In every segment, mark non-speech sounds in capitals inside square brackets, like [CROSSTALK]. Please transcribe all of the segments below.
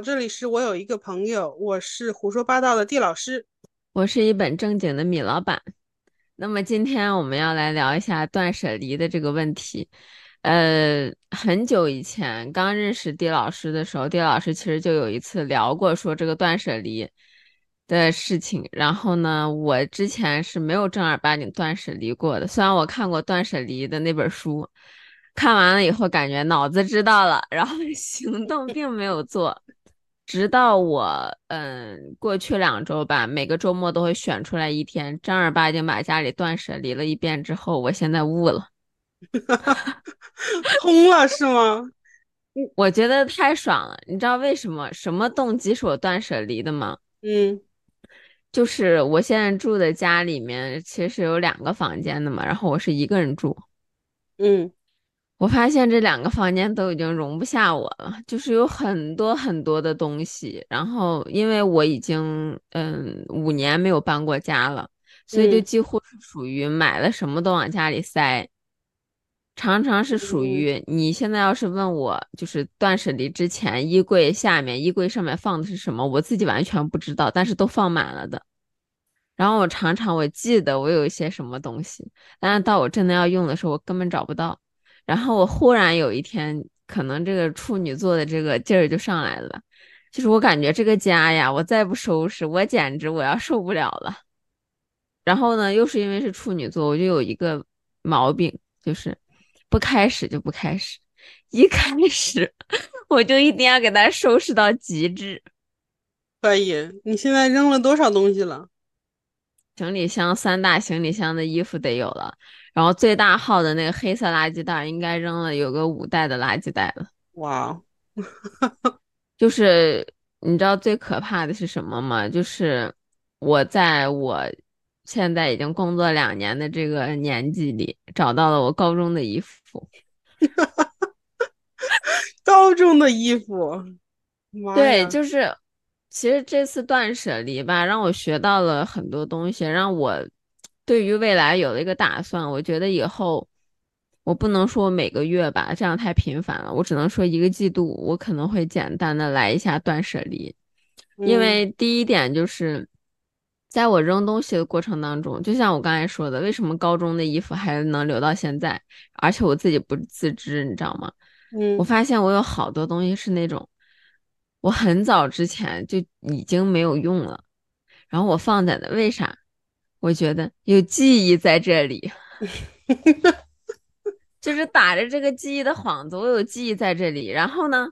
这里是我有一个朋友，我是胡说八道的地老师，我是一本正经的米老板。那么今天我们要来聊一下断舍离的这个问题。呃，很久以前刚认识地老师的时候，地老师其实就有一次聊过说这个断舍离的事情。然后呢，我之前是没有正儿八经断舍离过的，虽然我看过断舍离的那本书。看完了以后，感觉脑子知道了，然后 [LAUGHS] 行动并没有做。直到我，嗯，过去两周吧，每个周末都会选出来一天，正儿八经把家里断舍离了一遍之后，我现在悟了，[LAUGHS] 通了是吗？[LAUGHS] 我觉得太爽了。你知道为什么？什么动机是我断舍离的吗？嗯，就是我现在住的家里面其实有两个房间的嘛，然后我是一个人住，嗯。我发现这两个房间都已经容不下我了，就是有很多很多的东西。然后，因为我已经嗯五年没有搬过家了，所以就几乎是属于买了什么都往家里塞。常常是属于你现在要是问我，就是断舍离之前，衣柜下面、衣柜上面放的是什么，我自己完全不知道，但是都放满了的。然后我常常我记得我有一些什么东西，但是到我真的要用的时候，我根本找不到。然后我忽然有一天，可能这个处女座的这个劲儿就上来了，就是我感觉这个家呀，我再不收拾，我简直我要受不了了。然后呢，又是因为是处女座，我就有一个毛病，就是不开始就不开始，一开始 [LAUGHS] 我就一定要给它收拾到极致。可以，你现在扔了多少东西了？行李箱三大行李箱的衣服得有了。然后最大号的那个黑色垃圾袋应该扔了有个五袋的垃圾袋了。哇，[LAUGHS] 就是你知道最可怕的是什么吗？就是我在我现在已经工作两年的这个年纪里，找到了我高中的衣服。[LAUGHS] 高中的衣服，对，就是其实这次断舍离吧，让我学到了很多东西，让我。对于未来有了一个打算，我觉得以后我不能说每个月吧，这样太频繁了。我只能说一个季度，我可能会简单的来一下断舍离。因为第一点就是，在我扔东西的过程当中，就像我刚才说的，为什么高中的衣服还能留到现在，而且我自己不自知，你知道吗？嗯，我发现我有好多东西是那种，我很早之前就已经没有用了，然后我放在那，为啥？我觉得有记忆在这里，[LAUGHS] 就是打着这个记忆的幌子，我有记忆在这里。然后呢，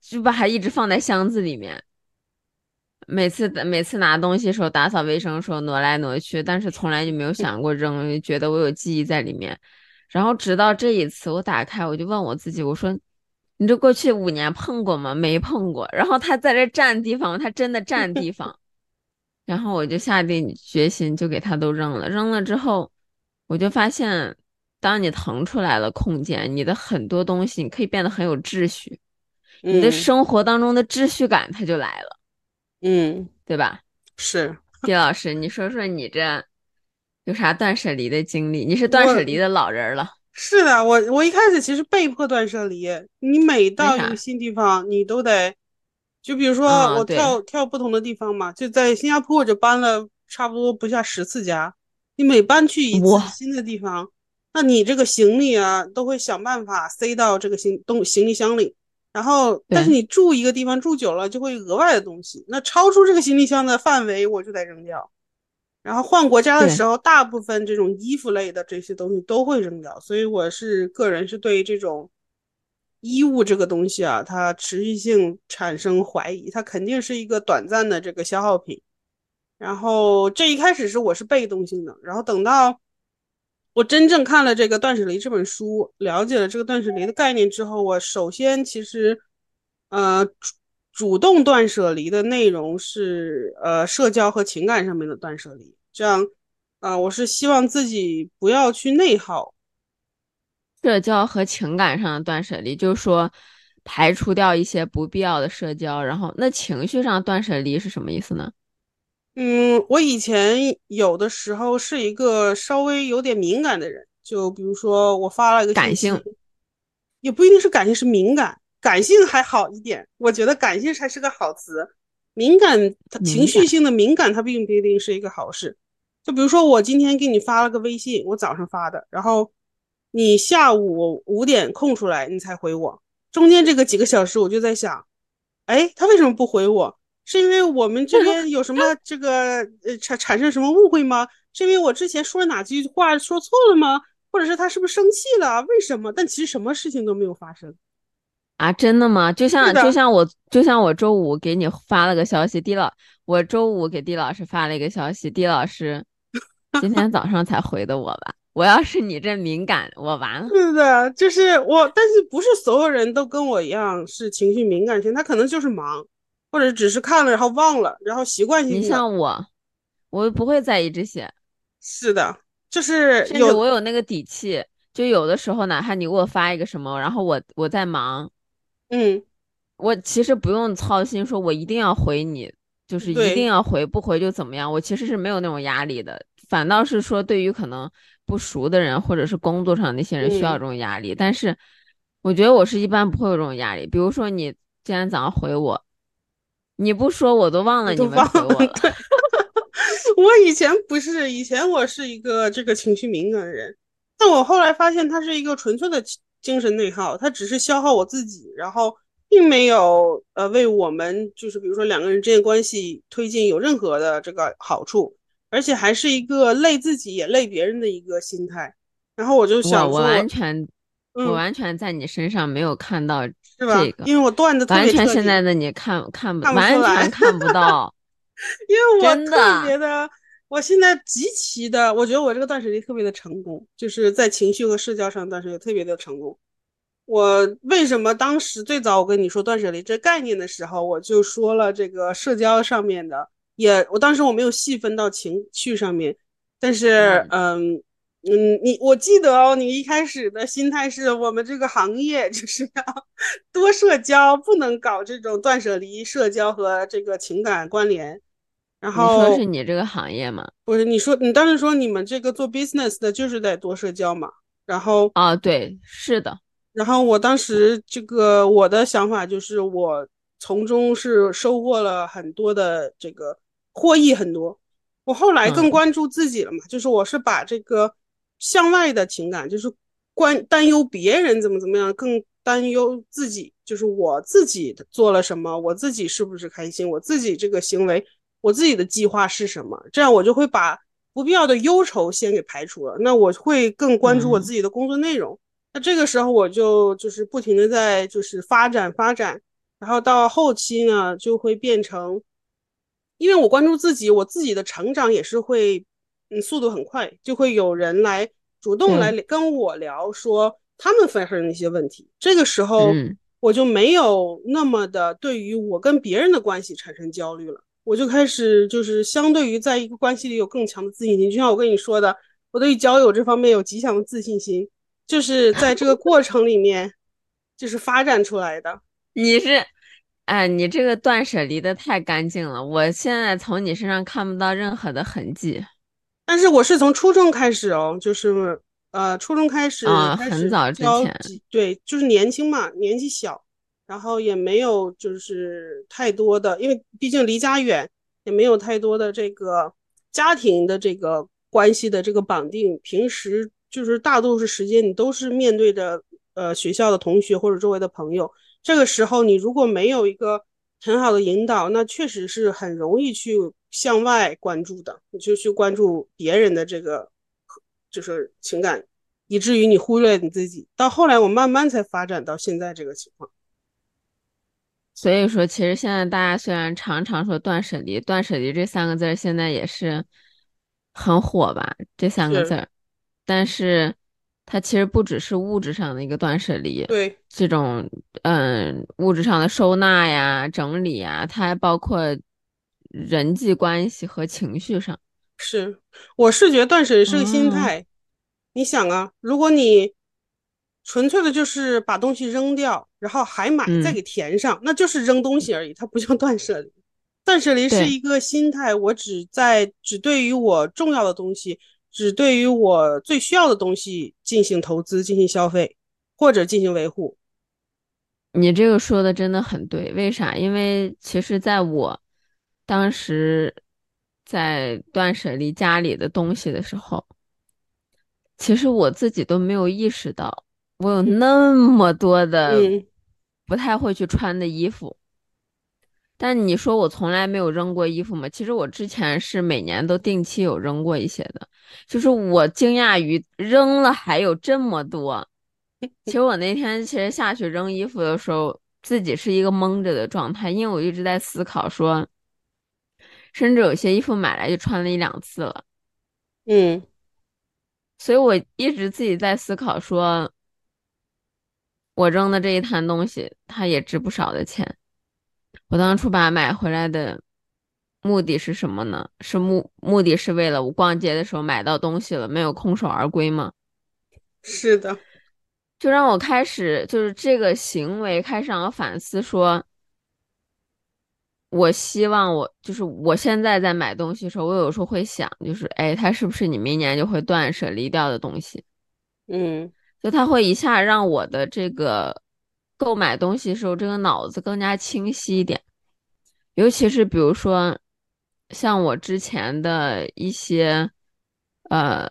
就把它一直放在箱子里面。每次每次拿东西的时候，打扫卫生的时候挪来挪去，但是从来就没有想过扔，觉得我有记忆在里面。然后直到这一次，我打开，我就问我自己，我说：“你这过去五年碰过吗？没碰过。”然后他在这占地方，他真的占地方。然后我就下定决心，就给它都扔了。扔了之后，我就发现，当你腾出来了空间，你的很多东西你可以变得很有秩序，你的生活当中的秩序感它就来了。嗯，对吧？是，[LAUGHS] 丁老师，你说说你这有啥断舍离的经历？你是断舍离的老人了。是的，我我一开始其实被迫断舍离。你每到一个新地方，你都得。就比如说我跳跳不同的地方嘛，就在新加坡我就搬了差不多不下十次家。你每搬去一次新的地方，那你这个行李啊都会想办法塞到这个行东行李箱里。然后，但是你住一个地方住久了，就会额外的东西。那超出这个行李箱的范围，我就得扔掉。然后换国家的时候，大部分这种衣服类的这些东西都会扔掉。所以我是个人是对这种。衣物这个东西啊，它持续性产生怀疑，它肯定是一个短暂的这个消耗品。然后这一开始是我是被动性的，然后等到我真正看了这个断舍离这本书，了解了这个断舍离的概念之后，我首先其实呃主主动断舍离的内容是呃社交和情感上面的断舍离，这样啊我是希望自己不要去内耗。社交和情感上的断舍离，就是说排除掉一些不必要的社交，然后那情绪上断舍离是什么意思呢？嗯，我以前有的时候是一个稍微有点敏感的人，就比如说我发了一个感性，也不一定是感性，是敏感。感性还好一点，我觉得感性才是个好词。敏感，情绪性的敏感，它并不一定是一个好事。就比如说，我今天给你发了个微信，我早上发的，然后你下午五点空出来，你才回我。中间这个几个小时，我就在想，哎，他为什么不回我？是因为我们这边有什么 [LAUGHS] 这个呃产产生什么误会吗？是因为我之前说了哪句话说错了吗？或者是他是不是生气了？为什么？但其实什么事情都没有发生。啊，真的吗？就像就像我就像我周五给你发了个消息，狄老，我周五给狄老师发了一个消息，狄老师 [LAUGHS] 今天早上才回的我吧？我要是你这敏感，我完了。是的，就是我，但是不是所有人都跟我一样是情绪敏感型？他可能就是忙，或者只是看了然后忘了，然后习惯性。你像我，我不会在意这些。是的，就是甚至我有那个底气，就有的时候哪怕你给我发一个什么，然后我我在忙。嗯，我其实不用操心，说我一定要回你，就是一定要回，不回就怎么样。我其实是没有那种压力的，反倒是说对于可能不熟的人或者是工作上那些人需要这种压力。但是我觉得我是一般不会有这种压力。比如说你今天早上回我，你不说我都忘了你们回我 [LAUGHS] 了。[LAUGHS] 我以前不是，以前我是一个这个情绪敏感的人，但我后来发现它是一个纯粹的。精神内耗，它只是消耗我自己，然后并没有呃为我们就是比如说两个人之间关系推进有任何的这个好处，而且还是一个累自己也累别人的一个心态。然后我就想，我完全，我完全在你身上没有看到这个，因为我断的完全现在的你看看不完全看不到，[LAUGHS] 因为我特别的。我现在极其的，我觉得我这个断舍离特别的成功，就是在情绪和社交上断舍离特别的成功。我为什么当时最早我跟你说断舍离这概念的时候，我就说了这个社交上面的，也我当时我没有细分到情绪上面，但是嗯嗯，你我记得哦，你一开始的心态是我们这个行业就是要 [LAUGHS] 多社交，不能搞这种断舍离社交和这个情感关联。然后你说是你这个行业吗？不是，你说你当时说你们这个做 business 的就是得多社交嘛？然后啊，对，是的。然后我当时这个我的想法就是我从中是收获了很多的这个获益很多。我后来更关注自己了嘛，就是我是把这个向外的情感，就是关担忧别人怎么怎么样，更担忧自己，就是我自己做了什么，我自己是不是开心，我自己这个行为。我自己的计划是什么？这样我就会把不必要的忧愁先给排除了。那我会更关注我自己的工作内容。那这个时候我就就是不停的在就是发展发展，然后到后期呢就会变成，因为我关注自己，我自己的成长也是会嗯速度很快，就会有人来主动来跟我聊说他们发生的一些问题。这个时候我就没有那么的对于我跟别人的关系产生焦虑了。我就开始就是相对于在一个关系里有更强的自信心，就像我跟你说的，我对于交友这方面有极强的自信心，就是在这个过程里面，就是发展出来的。[LAUGHS] 你是，哎，你这个断舍离的太干净了，我现在从你身上看不到任何的痕迹。但是我是从初中开始哦，就是呃，初中开始啊，很早之前，对，就是年轻嘛，年纪小。然后也没有就是太多的，因为毕竟离家远，也没有太多的这个家庭的这个关系的这个绑定。平时就是大多数时间你都是面对着呃学校的同学或者周围的朋友。这个时候你如果没有一个很好的引导，那确实是很容易去向外关注的，你就去关注别人的这个就是情感，以至于你忽略你自己。到后来我慢慢才发展到现在这个情况。所以说，其实现在大家虽然常常说断舍离，断舍离这三个字儿现在也是很火吧？这三个字儿，但是它其实不只是物质上的一个断舍离，对这种嗯物质上的收纳呀、整理呀，它还包括人际关系和情绪上。是，我是觉得断舍离是个心态。你想啊，如果你纯粹的就是把东西扔掉，然后还买再给填上，那就是扔东西而已，它不叫断舍离。断舍离是一个心态，我只在只对于我重要的东西，只对于我最需要的东西进行投资、进行消费或者进行维护。你这个说的真的很对，为啥？因为其实在我当时在断舍离家里的东西的时候，其实我自己都没有意识到，我有那么多的不太会去穿的衣服。但你说我从来没有扔过衣服吗？其实我之前是每年都定期有扔过一些的，就是我惊讶于扔了还有这么多。其实我那天其实下去扔衣服的时候，自己是一个懵着的状态，因为我一直在思考说，甚至有些衣服买来就穿了一两次了，嗯，所以我一直自己在思考说，我扔的这一摊东西，它也值不少的钱。我当初把买回来的目的是什么呢？是目目的是为了我逛街的时候买到东西了，没有空手而归吗？是的。就让我开始，就是这个行为开始让我反思，说，我希望我就是我现在在买东西的时候，我有时候会想，就是，哎，它是不是你明年就会断舍离掉的东西？嗯，就它会一下让我的这个购买东西的时候这个脑子更加清晰一点，尤其是比如说像我之前的一些呃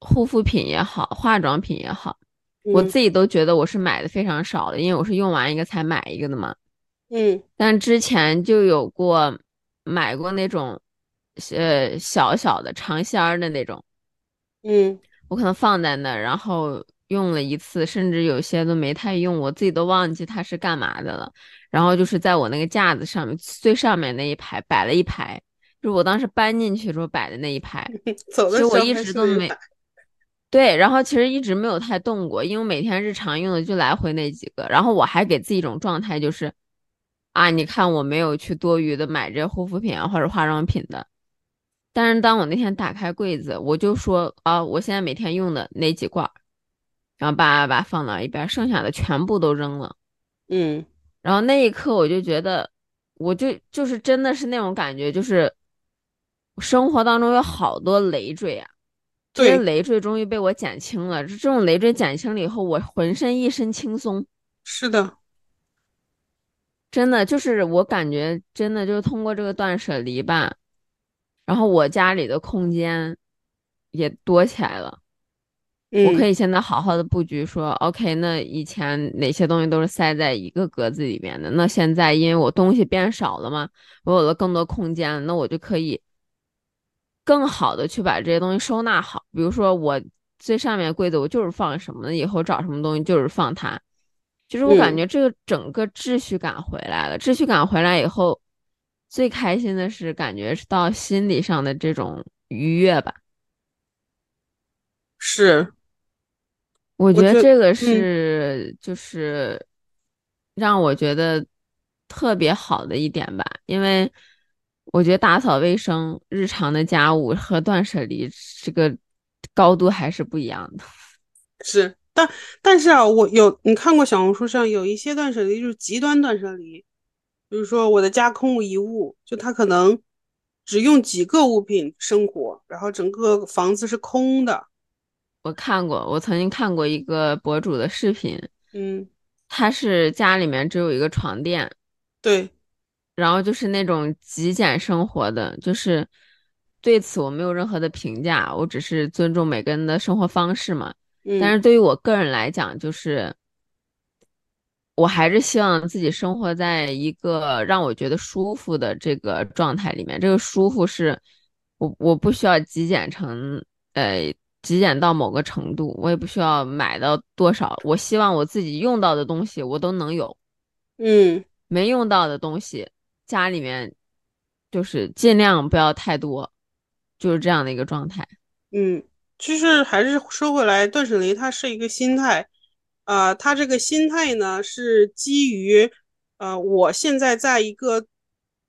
护肤品也好，化妆品也好。我自己都觉得我是买的非常少的，因为我是用完一个才买一个的嘛。嗯，但之前就有过买过那种，呃，小小的尝鲜儿的那种。嗯，我可能放在那儿，然后用了一次，甚至有些都没太用，我自己都忘记它是干嘛的了。然后就是在我那个架子上面最上面那一排摆了一排，就是我当时搬进去的时候摆的那一排。[LAUGHS] 其实我一直都没。[LAUGHS] 对，然后其实一直没有太动过，因为每天日常用的就来回那几个。然后我还给自己一种状态，就是啊，你看我没有去多余的买这护肤品啊或者化妆品的。但是当我那天打开柜子，我就说啊，我现在每天用的那几罐，然后叭叭叭放到一边，剩下的全部都扔了。嗯，然后那一刻我就觉得，我就就是真的是那种感觉，就是生活当中有好多累赘啊。这些累赘终于被我减轻了，这这种累赘减轻了以后，我浑身一身轻松。是的，真的就是我感觉，真的就是通过这个断舍离吧，然后我家里的空间也多起来了。我可以现在好好的布局，说 OK，那以前哪些东西都是塞在一个格子里面的，那现在因为我东西变少了嘛，我有了更多空间，那我就可以。更好的去把这些东西收纳好，比如说我最上面柜子我就是放什么，以后找什么东西就是放它，就是我感觉这个整个秩序感回来了。秩序感回来以后，最开心的是感觉是到心理上的这种愉悦吧。是，我觉得这个是就是让我觉得特别好的一点吧，因为。我觉得打扫卫生、日常的家务和断舍离这个高度还是不一样的。[LAUGHS] 是，但但是啊，我有你看过小红书上有一些断舍离就是极端断舍离，比如说我的家空无一物，就他可能只用几个物品生活，然后整个房子是空的。我看过，我曾经看过一个博主的视频，嗯，他是家里面只有一个床垫，对。然后就是那种极简生活的，就是对此我没有任何的评价，我只是尊重每个人的生活方式嘛。但是对于我个人来讲，就是我还是希望自己生活在一个让我觉得舒服的这个状态里面。这个舒服是我我不需要极简成呃极简到某个程度，我也不需要买到多少。我希望我自己用到的东西我都能有，嗯，没用到的东西。家里面就是尽量不要太多，就是这样的一个状态。嗯，其实还是说回来，断舍离它是一个心态，呃，它这个心态呢是基于，呃，我现在在一个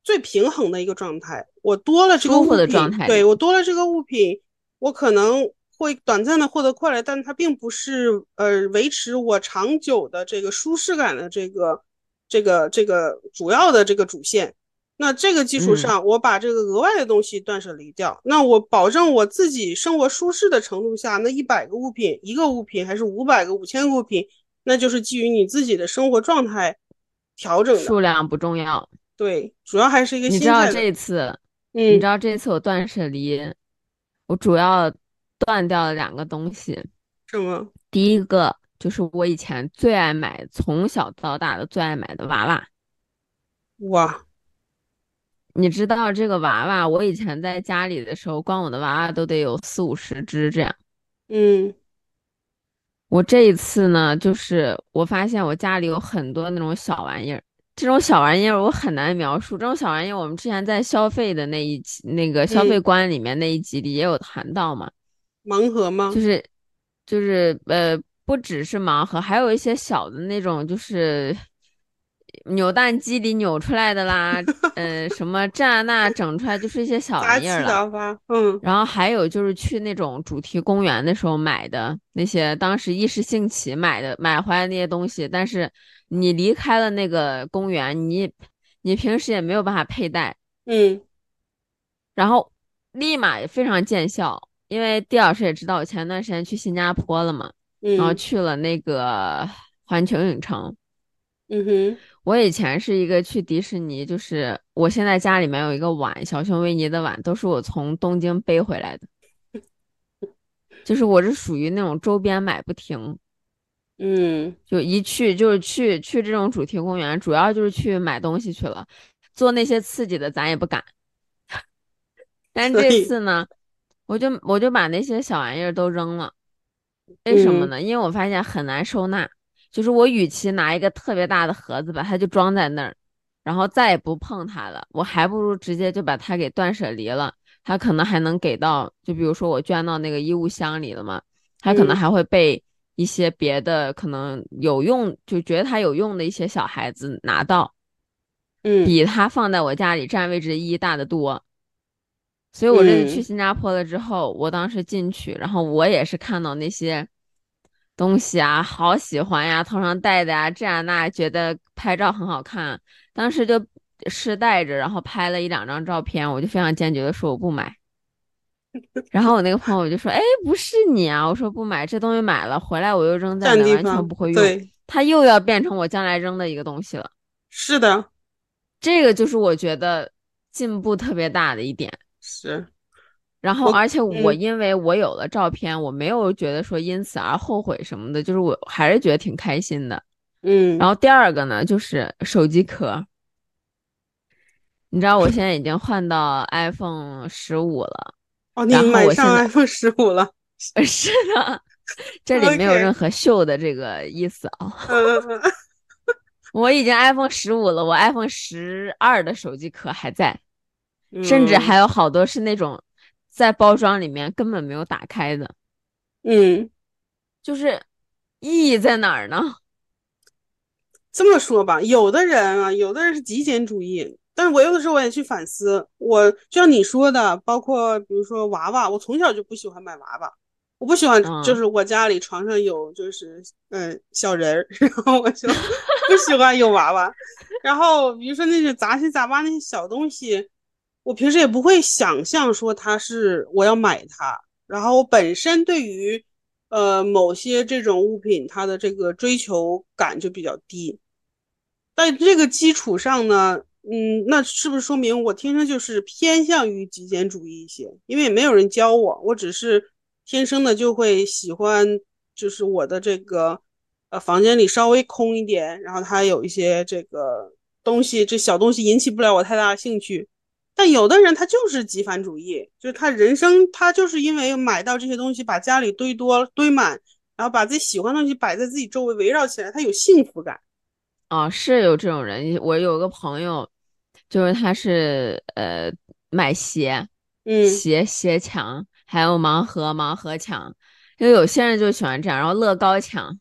最平衡的一个状态，我多了这个物品，对我多了这个物品，我可能会短暂的获得快乐，但它并不是呃维持我长久的这个舒适感的这个。这个这个主要的这个主线，那这个基础上，我把这个额外的东西断舍离掉，那我保证我自己生活舒适的程度下，那一百个物品，一个物品还是五百个、五千个物品，那就是基于你自己的生活状态调整的。数量不重要，对，主要还是一个。你知道这次，你知道这次我断舍离，我主要断掉了两个东西。什么？第一个就是我以前最爱买，从小到大的最爱买的娃娃。哇！你知道这个娃娃？我以前在家里的时候，光我的娃娃都得有四五十只这样。嗯。我这一次呢，就是我发现我家里有很多那种小玩意儿，这种小玩意儿我很难描述。这种小玩意儿，我们之前在消费的那一集，那个消费观里面那一集里也有谈到嘛。盲盒吗？就是，就是呃，不只是盲盒，还有一些小的那种，就是。扭蛋机里扭出来的啦，呃，什么这那 [LAUGHS] 整出来就是一些小玩意儿了，嗯，然后还有就是去那种主题公园的时候买的那些，当时一时兴起买的买回来那些东西，但是你离开了那个公园，你你平时也没有办法佩戴，嗯，然后立马也非常见效，因为地老师也知道我前段时间去新加坡了嘛，然后去了那个环球影城，嗯哼。我以前是一个去迪士尼，就是我现在家里面有一个碗，小熊维尼的碗，都是我从东京背回来的。就是我是属于那种周边买不停，嗯，就一去就是去去这种主题公园，主要就是去买东西去了，做那些刺激的咱也不敢。[LAUGHS] 但这次呢，我就我就把那些小玩意儿都扔了，为什么呢？因为我发现很难收纳。就是我，与其拿一个特别大的盒子把它就装在那儿，然后再也不碰它了，我还不如直接就把它给断舍离了。它可能还能给到，就比如说我捐到那个衣物箱里了嘛，它可能还会被一些别的可能有用，就觉得它有用的一些小孩子拿到，嗯，比它放在我家里占位置的意义大得多。所以我这次去新加坡了之后，我当时进去，然后我也是看到那些。东西啊，好喜欢呀，头上戴的呀，这样那，觉得拍照很好看，当时就试戴着，然后拍了一两张照片，我就非常坚决的说我不买。[LAUGHS] 然后我那个朋友就说：“哎，不是你啊！”我说不买，这东西买了回来我又扔在那，完全不会用，它又要变成我将来扔的一个东西了。是的，这个就是我觉得进步特别大的一点。是。然后，而且我因为我有了照片，我没有觉得说因此而后悔什么的，就是我还是觉得挺开心的。嗯。然后第二个呢，就是手机壳。你知道我现在已经换到 iPhone 十五了。[LAUGHS] 哦，你买上 iPhone 十五了？[LAUGHS] 是的，这里没有任何秀的这个意思啊。[LAUGHS] 我已经 iPhone 十五了，我 iPhone 十二的手机壳还在，甚至还有好多是那种。在包装里面根本没有打开的，嗯，就是意义在哪儿呢？这么说吧，有的人啊，有的人是极简主义，但是我有的时候我也去反思，我就像你说的，包括比如说娃娃，我从小就不喜欢买娃娃，我不喜欢，就是我家里床上有就是嗯小人儿，[LAUGHS] 然后我就 [LAUGHS] 不喜欢有娃娃，然后比如说那些杂七杂八那些小东西。我平时也不会想象说它是我要买它，然后我本身对于呃某些这种物品它的这个追求感就比较低，在这个基础上呢，嗯，那是不是说明我天生就是偏向于极简主义一些？因为也没有人教我，我只是天生的就会喜欢，就是我的这个呃房间里稍微空一点，然后它有一些这个东西，这小东西引起不了我太大的兴趣。但有的人他就是极繁主义，就是他人生他就是因为买到这些东西，把家里堆多堆满，然后把自己喜欢的东西摆在自己周围围绕起来，他有幸福感。啊，是有这种人。我有个朋友，就是他是呃买鞋，嗯，鞋鞋墙，还有盲盒盲盒墙，因为有些人就喜欢这样，然后乐高墙。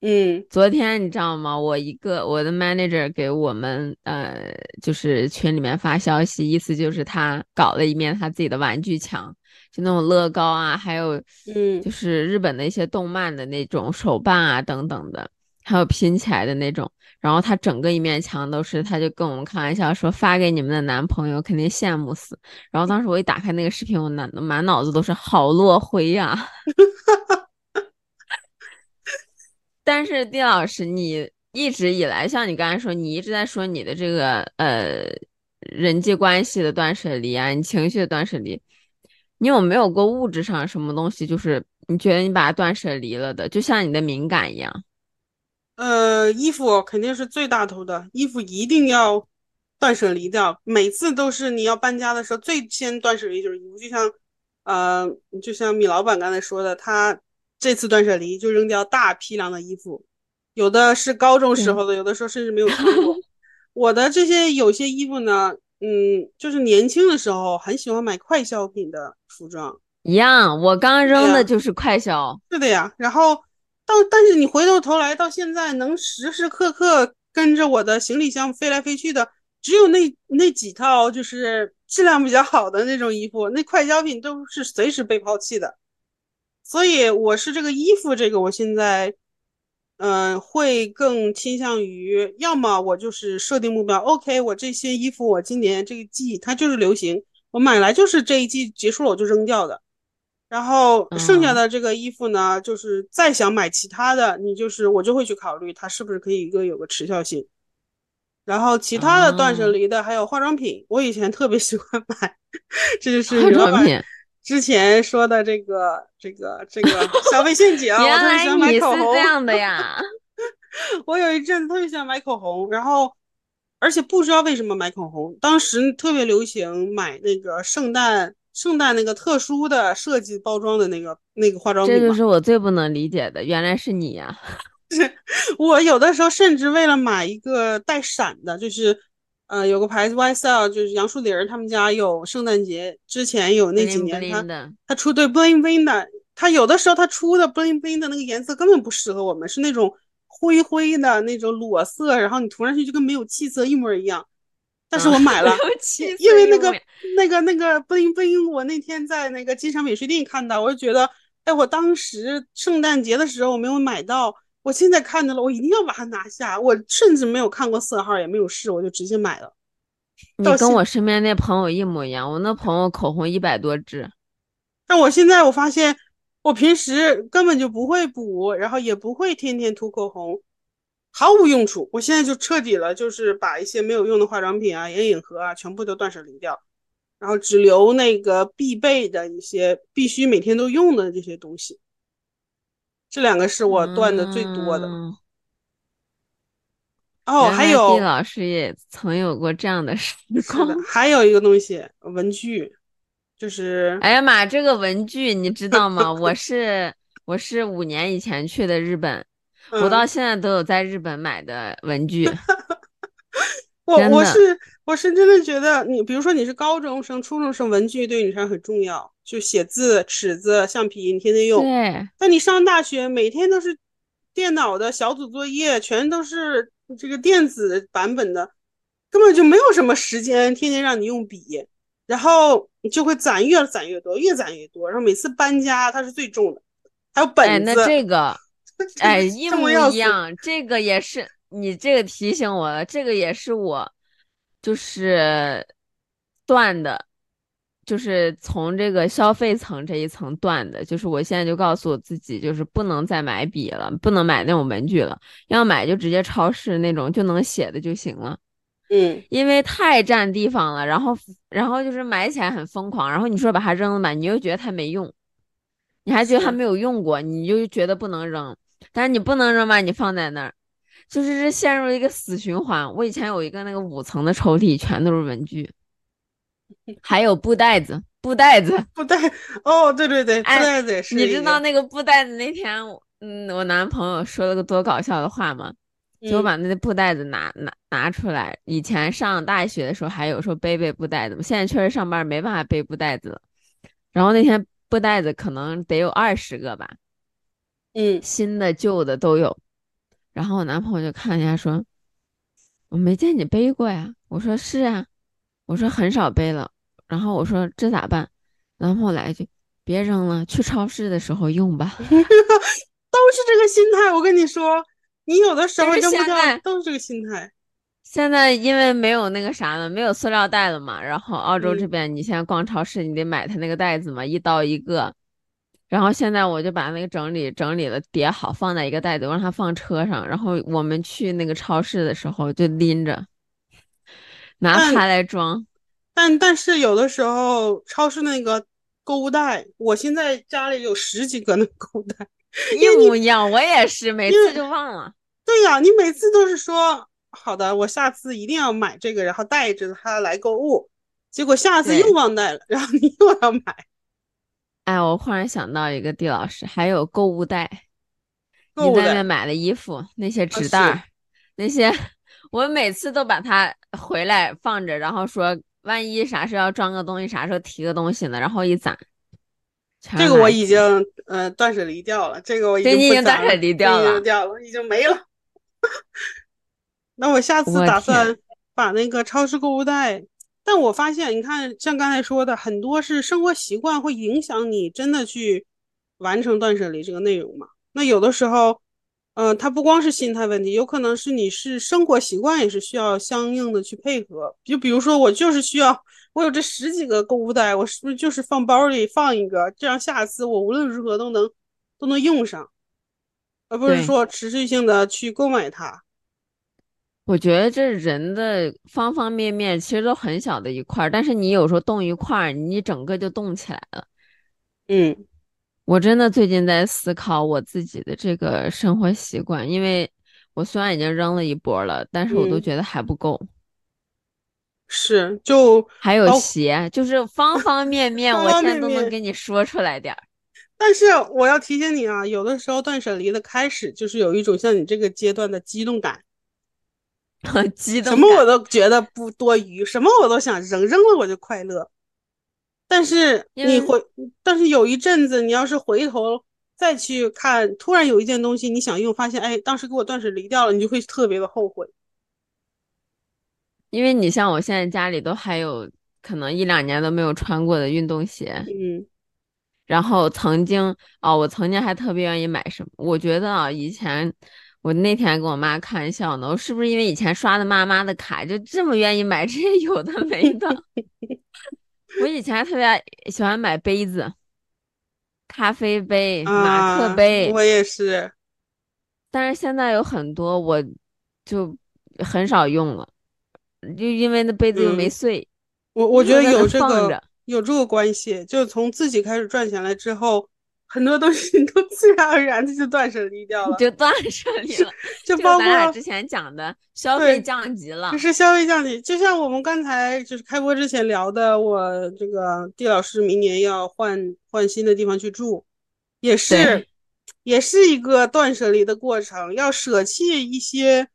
嗯，昨天你知道吗？我一个我的 manager 给我们呃，就是群里面发消息，意思就是他搞了一面他自己的玩具墙，就那种乐高啊，还有嗯，就是日本的一些动漫的那种手办啊等等的，还有拼起来的那种。然后他整个一面墙都是，他就跟我们开玩笑说发给你们的男朋友，肯定羡慕死。然后当时我一打开那个视频，我满满脑子都是好落灰呀。[LAUGHS] 但是丁老师，你一直以来，像你刚才说，你一直在说你的这个呃人际关系的断舍离啊，你情绪的断舍离，你有没有过物质上什么东西，就是你觉得你把它断舍离了的，就像你的敏感一样？呃，衣服肯定是最大头的，衣服一定要断舍离掉。每次都是你要搬家的时候，最先断舍离就是衣服，就像呃，就像米老板刚才说的，他。这次断舍离就扔掉大批量的衣服，有的是高中时候的，有的时候甚至没有穿过。[LAUGHS] 我的这些有些衣服呢，嗯，就是年轻的时候很喜欢买快消品的服装，一样。我刚扔的就是快消。是的呀。然后到，但是你回头头来到现在，能时时刻刻跟着我的行李箱飞来飞去的，只有那那几套，就是质量比较好的那种衣服。那快消品都是随时被抛弃的。所以我是这个衣服，这个我现在，嗯，会更倾向于，要么我就是设定目标，OK，我这些衣服我今年这个季它就是流行，我买来就是这一季结束了我就扔掉的，然后剩下的这个衣服呢，就是再想买其他的，你就是我就会去考虑它是不是可以一个有个持效性，然后其他的断舍离的还有化妆品，我以前特别喜欢买，[LAUGHS] 这就是化妆品。之前说的这个这个这个 [LAUGHS] 消费陷阱，我特别想买口红。这样的呀，[LAUGHS] 我有一阵子特别想买口红，然后而且不知道为什么买口红，当时特别流行买那个圣诞圣诞那个特殊的设计包装的那个那个化妆品。这就是我最不能理解的，原来是你呀！是 [LAUGHS] 我有的时候甚至为了买一个带闪的，就是。呃，有个牌子 YSL，就是杨树林儿他们家有圣诞节之前有那几年，他他出对 bling bling 的，他有的时候他出的 bling bling 的那个颜色根本不适合我们，是那种灰灰的那种裸色，然后你涂上去就跟没有气色一模一样。但是我买 [LAUGHS] 了，因为那个那个那个 bling bling，我那天在那个金山免税店看到，我就觉得，哎，我当时圣诞节的时候我没有买到。我现在看到了，我一定要把它拿下。我甚至没有看过色号，也没有试，我就直接买了。你跟我身边那朋友一模一样，我那朋友口红一百多支。但我现在我发现，我平时根本就不会补，然后也不会天天涂口红，毫无用处。我现在就彻底了，就是把一些没有用的化妆品啊、眼影盒啊，全部都断舍离掉，然后只留那个必备的一些必须每天都用的这些东西。这两个是我断的最多的。哦，还有丁老师也曾有过这样的时 [LAUGHS] 光。还有一个东西，文具，就是哎呀妈，这个文具你知道吗？我 [LAUGHS] 是我是五年以前去的日本，我到现在都有在日本买的文具。[LAUGHS] 我我是我是真的觉得你，比如说你是高中生、初中生，文具对你来说很重要。就写字、尺子、橡皮，你天天用。对。但你上大学，每天都是电脑的小组作业，全都是这个电子版本的，根本就没有什么时间天天让你用笔，然后你就会攒越攒越多，越攒越多。然后每次搬家，它是最重的，还有本子。哎，那这个，[LAUGHS] 哎，一模一样。这个也是你这个提醒我了，这个也是我就是断的。就是从这个消费层这一层断的，就是我现在就告诉我自己，就是不能再买笔了，不能买那种文具了，要买就直接超市那种就能写的就行了。嗯，因为太占地方了，然后然后就是买起来很疯狂，然后你说把它扔了吧，你又觉得它没用，你还觉得它没有用过，你就觉得不能扔，但是你不能扔吧，你放在那儿，就是这陷入一个死循环。我以前有一个那个五层的抽屉，全都是文具。[LAUGHS] 还有布袋子，布袋子，布袋哦，对对对，[LAUGHS] 布袋子也是。你知道那个布袋子那天，嗯，我男朋友说了个多搞笑的话吗？就把那布袋子拿拿拿出来。以前上大学的时候还有说背背布袋子嘛，现在确实上班没办法背布袋子了。然后那天布袋子可能得有二十个吧，嗯，新的旧的都有。然后我男朋友就看一下说：“我没见你背过呀。”我说：“是啊。”我说很少背了，然后我说这咋办？男朋友来一句：“别扔了，去超市的时候用吧。” [LAUGHS] 都是这个心态。我跟你说，你有的时候扔不掉，都是这个心态。现在因为没有那个啥了，没有塑料袋了嘛。然后澳洲这边，你现在逛超市，你得买它那个袋子嘛，一刀一个。然后现在我就把那个整理整理了叠好，放在一个袋子，让它放车上。然后我们去那个超市的时候就拎着，拿它来装。但但是有的时候超市那个购物袋，我现在家里有十几个那购物袋，一模一样。我也是，每次就忘了。对呀，你每次都是说好的，我下次一定要买这个，然后带着它来购物，结果下次又忘带了，然后你又要买。哎，我忽然想到一个地老师，还有购物袋，你在外面买的衣服那些纸袋，那些我每次都把它回来放着，然后说万一啥时候要装个东西，啥时候提个东西呢？然后一攒，这个我已经呃断舍离掉了，这个我已经断舍离掉了，掉了，已经没了。[LAUGHS] 那我下次打算把那个超市购物袋。但我发现，你看，像刚才说的，很多是生活习惯会影响你真的去完成断舍离这个内容嘛？那有的时候，嗯，它不光是心态问题，有可能是你是生活习惯也是需要相应的去配合。就比如说，我就是需要，我有这十几个购物袋，我是不是就是放包里放一个，这样下次我无论如何都能都能用上，而不是说持续性的去购买它。我觉得这人的方方面面其实都很小的一块儿，但是你有时候动一块儿，你整个就动起来了。嗯，我真的最近在思考我自己的这个生活习惯，因为我虽然已经扔了一波了，但是我都觉得还不够。是，就还有鞋，就是方 [LAUGHS] 方面面，我现在都能给你说出来点儿。但是我要提醒你啊，有的时候断舍离的开始就是有一种像你这个阶段的激动感。激动，什么我都觉得不多余，什么我都想扔，扔了我就快乐。但是你回，但是有一阵子，你要是回头再去看，突然有一件东西你想用，发现哎，当时给我断舍离掉了，你就会特别的后悔。因为你像我现在家里都还有可能一两年都没有穿过的运动鞋，嗯，然后曾经哦，我曾经还特别愿意买什么，我觉得啊，以前。我那天还跟我妈开玩笑呢，我是不是因为以前刷的妈妈的卡，就这么愿意买这些有的没的？[LAUGHS] 我以前还特别喜欢买杯子，咖啡杯、马克杯，我也是。但是现在有很多我就很少用了，就因为那杯子又没碎。我我觉得有这个有这个关系，就从自己开始赚钱了之后。很多东西 [LAUGHS] 都自然而然的就断舍离掉了，就断舍离了，就包括之前讲的消费降级了，就是消费降级。就像我们刚才就是开播之前聊的，我这个地老师明年要换换新的地方去住，也是也是一个断舍离的过程，要舍弃一些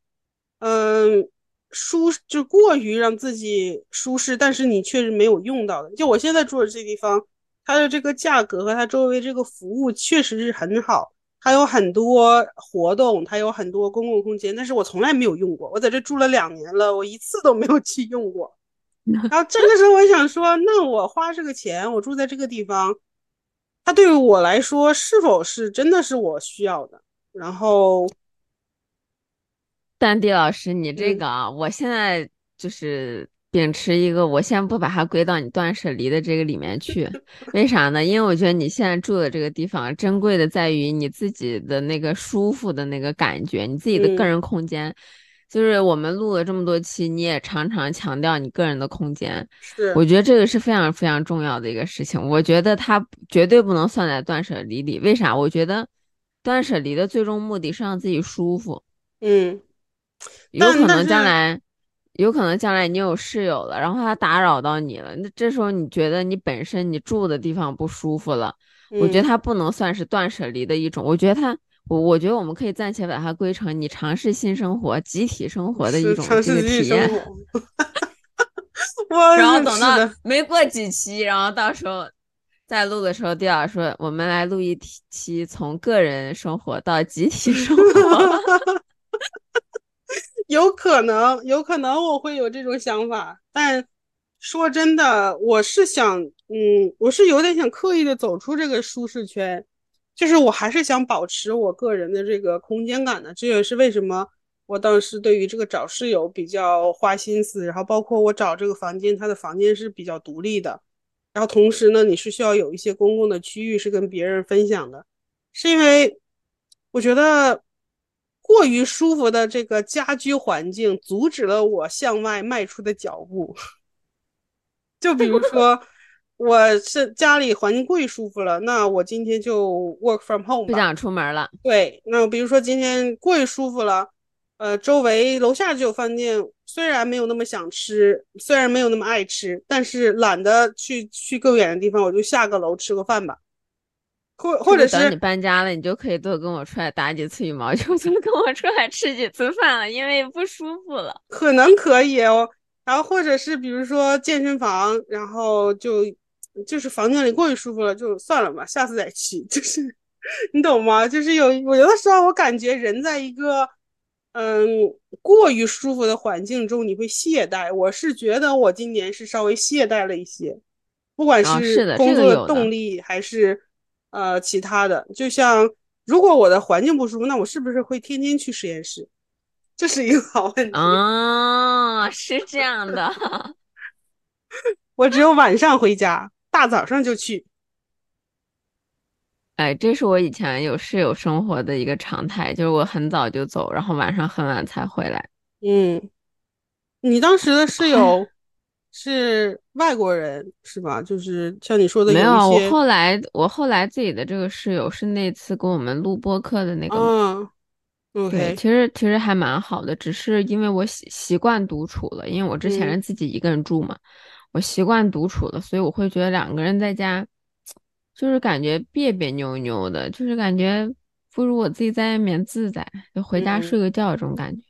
嗯舒就过于让自己舒适，但是你确实没有用到的。就我现在住的这地方。它的这个价格和它周围这个服务确实是很好，它有很多活动，它有很多公共空间，但是我从来没有用过。我在这住了两年了，我一次都没有去用过。[LAUGHS] 然后这个时候我想说，那我花这个钱，我住在这个地方，它对于我来说是否是真的是我需要的？然后，丹迪老师，你这个啊，我现在就是。秉持一个，我先不把它归到你断舍离的这个里面去，为啥呢？因为我觉得你现在住的这个地方珍贵的在于你自己的那个舒服的那个感觉，你自己的个人空间。就是我们录了这么多期，你也常常强调你个人的空间，是，我觉得这个是非常非常重要的一个事情。我觉得它绝对不能算在断舍离里。为啥？我觉得断舍离的最终目的是让自己舒服。嗯，有可能将来。有可能将来你有室友了，然后他打扰到你了，那这时候你觉得你本身你住的地方不舒服了，我觉得它不能算是断舍离的一种。我觉得它，我我觉得我们可以暂且把它归成你尝试新生活、集体生活的一种这个体验。[LAUGHS] 然后等到没过几期，然后到时候再录的时候，第二说我们来录一期从个人生活到集体生活。[LAUGHS] 有可能，有可能我会有这种想法，但说真的，我是想，嗯，我是有点想刻意的走出这个舒适圈，就是我还是想保持我个人的这个空间感的。这也是为什么我当时对于这个找室友比较花心思，然后包括我找这个房间，他的房间是比较独立的，然后同时呢，你是需要有一些公共的区域是跟别人分享的，是因为我觉得过于舒服的这个家居环境阻止了我向外迈出的脚步。就比如说，我是家里环境过于舒服了，那我今天就 work from home，不想出门了。对，那比如说今天过于舒服了。呃，周围楼下就有饭店，虽然没有那么想吃，虽然没有那么爱吃，但是懒得去去更远的地方，我就下个楼吃个饭吧。或或者是等你搬家了，你就可以多跟我出来打几次羽毛球，就跟我出来吃几次饭了，因为不舒服了。可能可以哦。然后或者是比如说健身房，然后就就是房间里过于舒服了，就算了吧，下次再去。[LAUGHS] 就是你懂吗？就是有我有的时候我感觉人在一个。嗯，过于舒服的环境中你会懈怠。我是觉得我今年是稍微懈怠了一些，不管是工作的动力还是呃其他的。就像如果我的环境不舒服，那我是不是会天天去实验室？这是一个好问题啊，是这样的。[LAUGHS] 我只有晚上回家，大早上就去。哎，这是我以前有室友生活的一个常态，就是我很早就走，然后晚上很晚才回来。嗯，你当时的室友是外国人是吧？就是像你说的，没有。我后来，我后来自己的这个室友是那次跟我们录播客的那个。嗯对，其实其实还蛮好的，只是因为我习习惯独处了，因为我之前是自己一个人住嘛，我习惯独处了，所以我会觉得两个人在家。就是感觉别别扭扭的，就是感觉不如我自己在外面自在，就回家睡个觉这种感觉。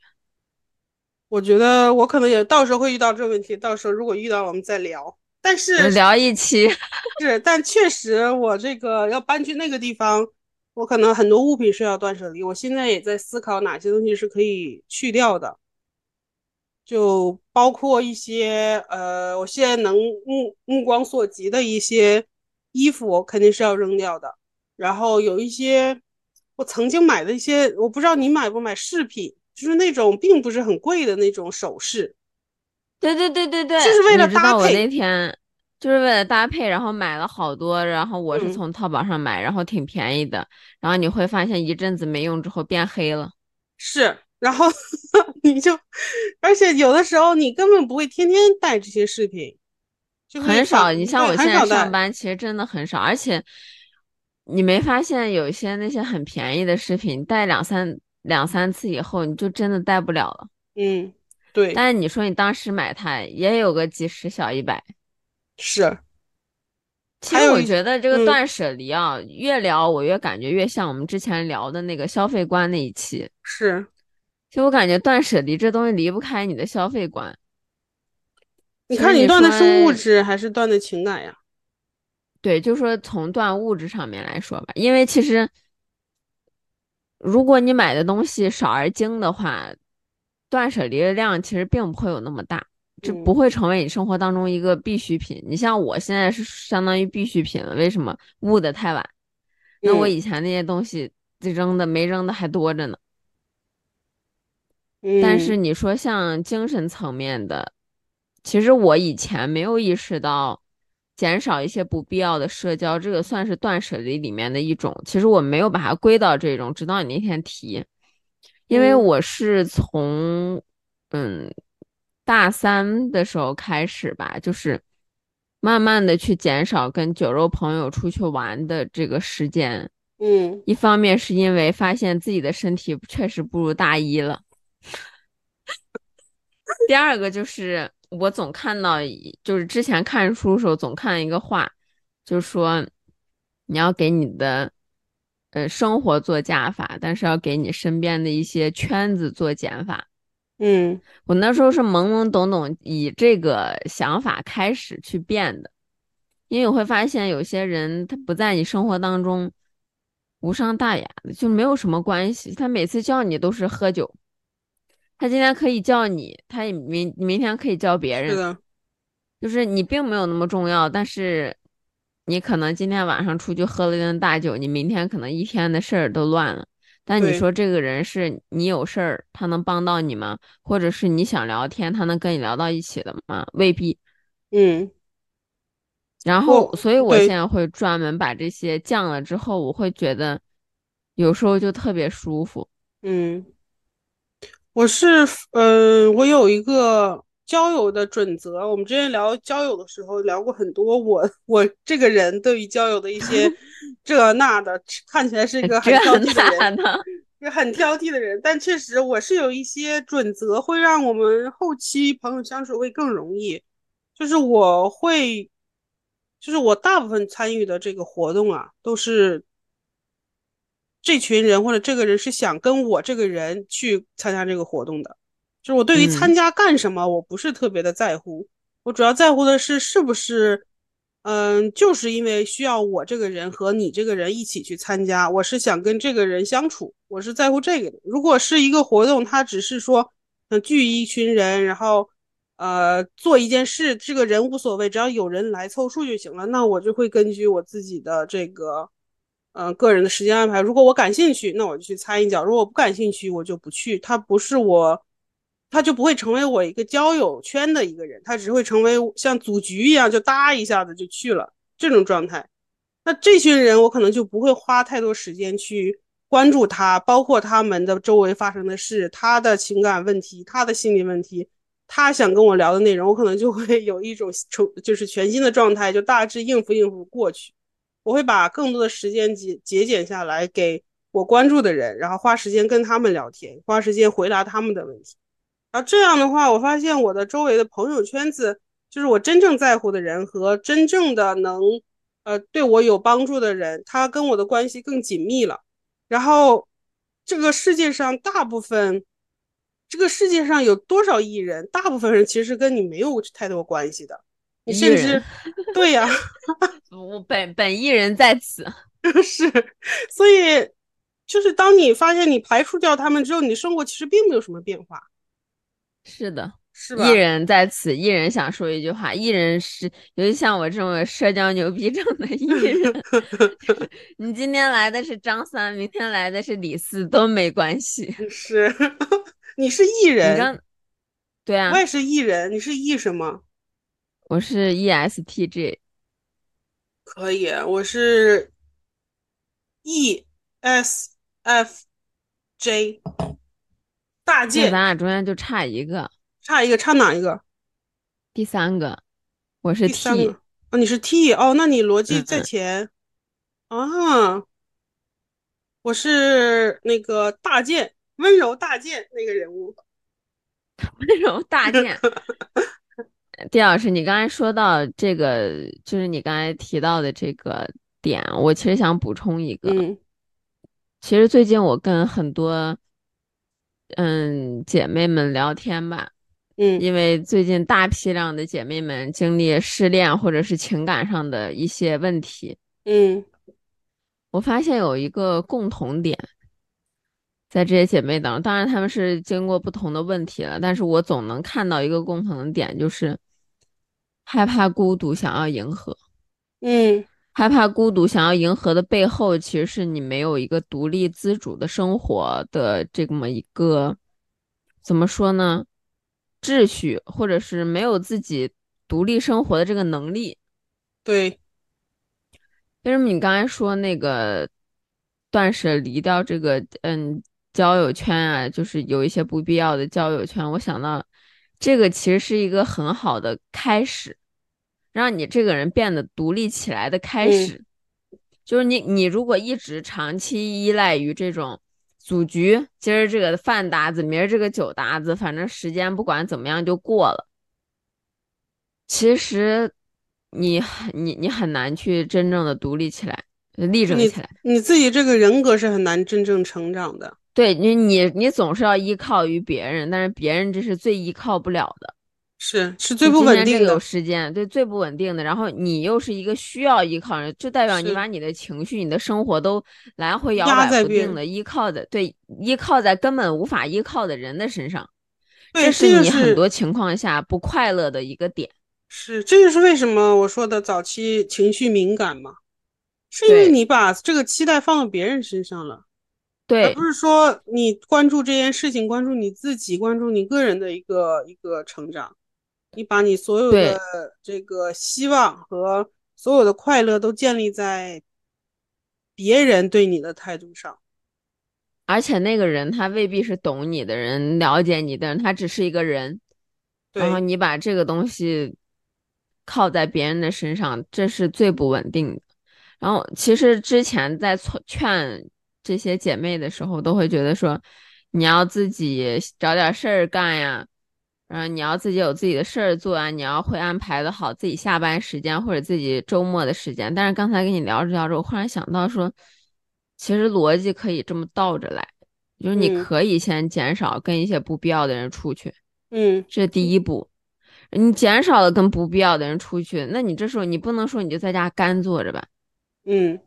我觉得我可能也到时候会遇到这个问题，到时候如果遇到我们再聊。但是聊一期 [LAUGHS] 是，但确实我这个要搬去那个地方，我可能很多物品是要断舍离。我现在也在思考哪些东西是可以去掉的，就包括一些呃，我现在能目目光所及的一些。衣服肯定是要扔掉的，然后有一些我曾经买的一些，我不知道你买不买饰品，就是那种并不是很贵的那种首饰。对对对对对，就是为了搭配。我那天就是为了搭配，然后买了好多，然后我是从淘宝上买，然后挺便宜的，然后你会发现一阵子没用之后变黑了。是，然后 [LAUGHS] 你就，而且有的时候你根本不会天天戴这些饰品。很少，你像我现在上班，其实真的很少。而且你没发现有一些那些很便宜的饰品，戴两三两三次以后，你就真的戴不了了。嗯，对。但是你说你当时买它，也有个几十小一百。是。其实我觉得这个断舍离啊，越聊我越感觉越像我们之前聊的那个消费观那一期。是。其实我感觉断舍离这东西离不开你的消费观。你看，你断的是物质还是断的情感呀？对，就说从断物质上面来说吧，因为其实，如果你买的东西少而精的话，断舍离的量其实并不会有那么大，这不会成为你生活当中一个必需品。你像我现在是相当于必需品了，为什么？悟的太晚。那我以前那些东西扔的没扔的还多着呢。但是你说像精神层面的。其实我以前没有意识到，减少一些不必要的社交，这个算是断舍离里面的一种。其实我没有把它归到这种，直到你那天提，因为我是从嗯大三的时候开始吧，就是慢慢的去减少跟酒肉朋友出去玩的这个时间。嗯，一方面是因为发现自己的身体确实不如大一了，[LAUGHS] 第二个就是。我总看到，就是之前看书的时候总看一个话，就是说你要给你的呃生活做加法，但是要给你身边的一些圈子做减法。嗯，我那时候是懵懵懂懂以这个想法开始去变的，因为我会发现有些人他不在你生活当中无伤大雅的，就没有什么关系，他每次叫你都是喝酒。他今天可以叫你，他也明明天可以叫别人，是的，就是你并没有那么重要，但是你可能今天晚上出去喝了一顿大酒，你明天可能一天的事儿都乱了。但你说这个人是你有事儿，他能帮到你吗？或者是你想聊天，他能跟你聊到一起的吗？未必。嗯，然后，所以我现在会专门把这些降了之后，我会觉得有时候就特别舒服。嗯，我是，嗯，我有一个交友的准则。我们之前聊交友的时候聊过很多，我我这个人对于交友的一些 [LAUGHS] 这那的，看起来是一个很挑剔的人，[LAUGHS] 是很挑剔的人。但确实，我是有一些准则，会让我们后期朋友相处会更容易。就是我会。就是我大部分参与的这个活动啊，都是这群人或者这个人是想跟我这个人去参加这个活动的。就是我对于参加干什么，我不是特别的在乎，我主要在乎的是是不是，嗯，就是因为需要我这个人和你这个人一起去参加，我是想跟这个人相处，我是在乎这个的。如果是一个活动，他只是说，嗯，聚一群人，然后。呃，做一件事，这个人无所谓，只要有人来凑数就行了。那我就会根据我自己的这个，呃，个人的时间安排。如果我感兴趣，那我就去参一脚；如果不感兴趣，我就不去。他不是我，他就不会成为我一个交友圈的一个人，他只会成为像组局一样，就搭一下子就去了这种状态。那这群人，我可能就不会花太多时间去关注他，包括他们的周围发生的事，他的情感问题，他的心理问题。他想跟我聊的内容，我可能就会有一种 [LAUGHS] 重，就是全新的状态，就大致应付应付过去。我会把更多的时间节节俭下来，给我关注的人，然后花时间跟他们聊天，花时间回答他们的问题。然后这样的话，我发现我的周围的朋友圈子，就是我真正在乎的人和真正的能，呃，对我有帮助的人，他跟我的关系更紧密了。然后，这个世界上大部分。这个世界上有多少艺人？大部分人其实跟你没有太多关系的。你甚至对呀，[LAUGHS] 我本本艺人在此 [LAUGHS] 是，所以就是当你发现你排除掉他们之后，你的生活其实并没有什么变化。是的，是吧？艺人在此，艺人想说一句话：艺人是，尤其像我这种社交牛逼症的艺人，[LAUGHS] 你今天来的是张三，明天来的是李四都没关系。是。你是艺人，对啊，我也是艺人。你是艺什么？我是 E S T J。可以，我是 E S F J。大剑，咱俩中间就差一个，差一个，差哪一个？第三个，我是 T。哦，你是 T 哦，那你逻辑在前啊。我是那个大剑。温柔大剑那个人物，[LAUGHS] 温柔大剑。丁老师，你刚才说到这个，就是你刚才提到的这个点，我其实想补充一个。嗯，其实最近我跟很多嗯姐妹们聊天吧，嗯，因为最近大批量的姐妹们经历失恋或者是情感上的一些问题，嗯，我发现有一个共同点。在这些姐妹当中，当然她们是经过不同的问题了，但是我总能看到一个共同的点，就是害怕孤独，想要迎合。嗯，害怕孤独，想要迎合的背后，其实是你没有一个独立自主的生活的这么一个，怎么说呢？秩序，或者是没有自己独立生活的这个能力。对。为什么你刚才说那个断舍离掉这个，嗯？交友圈啊，就是有一些不必要的交友圈。我想到，这个其实是一个很好的开始，让你这个人变得独立起来的开始。就是你，你如果一直长期依赖于这种组局，今儿这个饭搭子，明儿这个酒搭子，反正时间不管怎么样就过了。其实，你你你很难去真正的独立起来，立正起来。你自己这个人格是很难真正成长的。对你，你你总是要依靠于别人，但是别人这是最依靠不了的，是是最不稳定的。有时间，对最不稳定的。然后你又是一个需要依靠人，就代表你把你的情绪、你的生活都来回摇摆不定的依靠的，对，依靠在根本无法依靠的人的身上，这是你很多情况下不快乐的一个点。是，这就是为什么我说的早期情绪敏感嘛，是因为你把这个期待放到别人身上了。对，而不是说你关注这件事情，关注你自己，关注你个人的一个一个成长，你把你所有的这个希望和所有的快乐都建立在别人对你的态度上，而且那个人他未必是懂你的人，了解你的人，他只是一个人。然后你把这个东西靠在别人的身上，这是最不稳定的。然后其实之前在劝这些姐妹的时候，都会觉得说，你要自己找点事儿干呀。嗯，你要自己有自己的事儿做啊，你要会安排的好自己下班时间或者自己周末的时间。但是刚才跟你聊着聊着，我忽然想到说，其实逻辑可以这么倒着来，就是你可以先减少跟一些不必要的人出去，嗯，这第一步，你减少了跟不必要的人出去，那你这时候你不能说你就在家干坐着吧，嗯，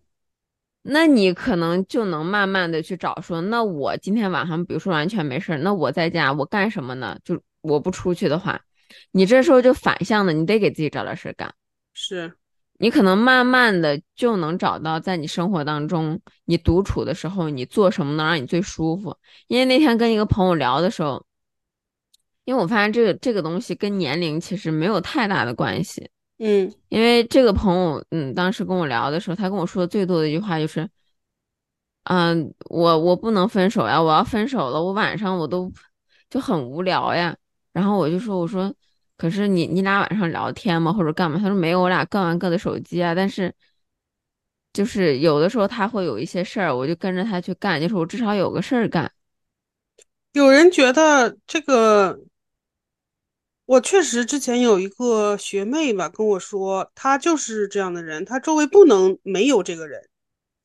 那你可能就能慢慢的去找说，那我今天晚上比如说完全没事儿，那我在家我干什么呢？就。我不出去的话，你这时候就反向的，你得给自己找点事干。是，你可能慢慢的就能找到，在你生活当中，你独处的时候，你做什么能让你最舒服。因为那天跟一个朋友聊的时候，因为我发现这个这个东西跟年龄其实没有太大的关系。嗯，因为这个朋友，嗯，当时跟我聊的时候，他跟我说的最多的一句话就是，嗯，我我不能分手呀，我要分手了，我晚上我都就很无聊呀。然后我就说，我说，可是你你俩晚上聊天吗，或者干嘛？他说没有，我俩各玩各的手机啊。但是，就是有的时候他会有一些事儿，我就跟着他去干，就是我至少有个事儿干。有人觉得这个，我确实之前有一个学妹吧跟我说，她就是这样的人，她周围不能没有这个人。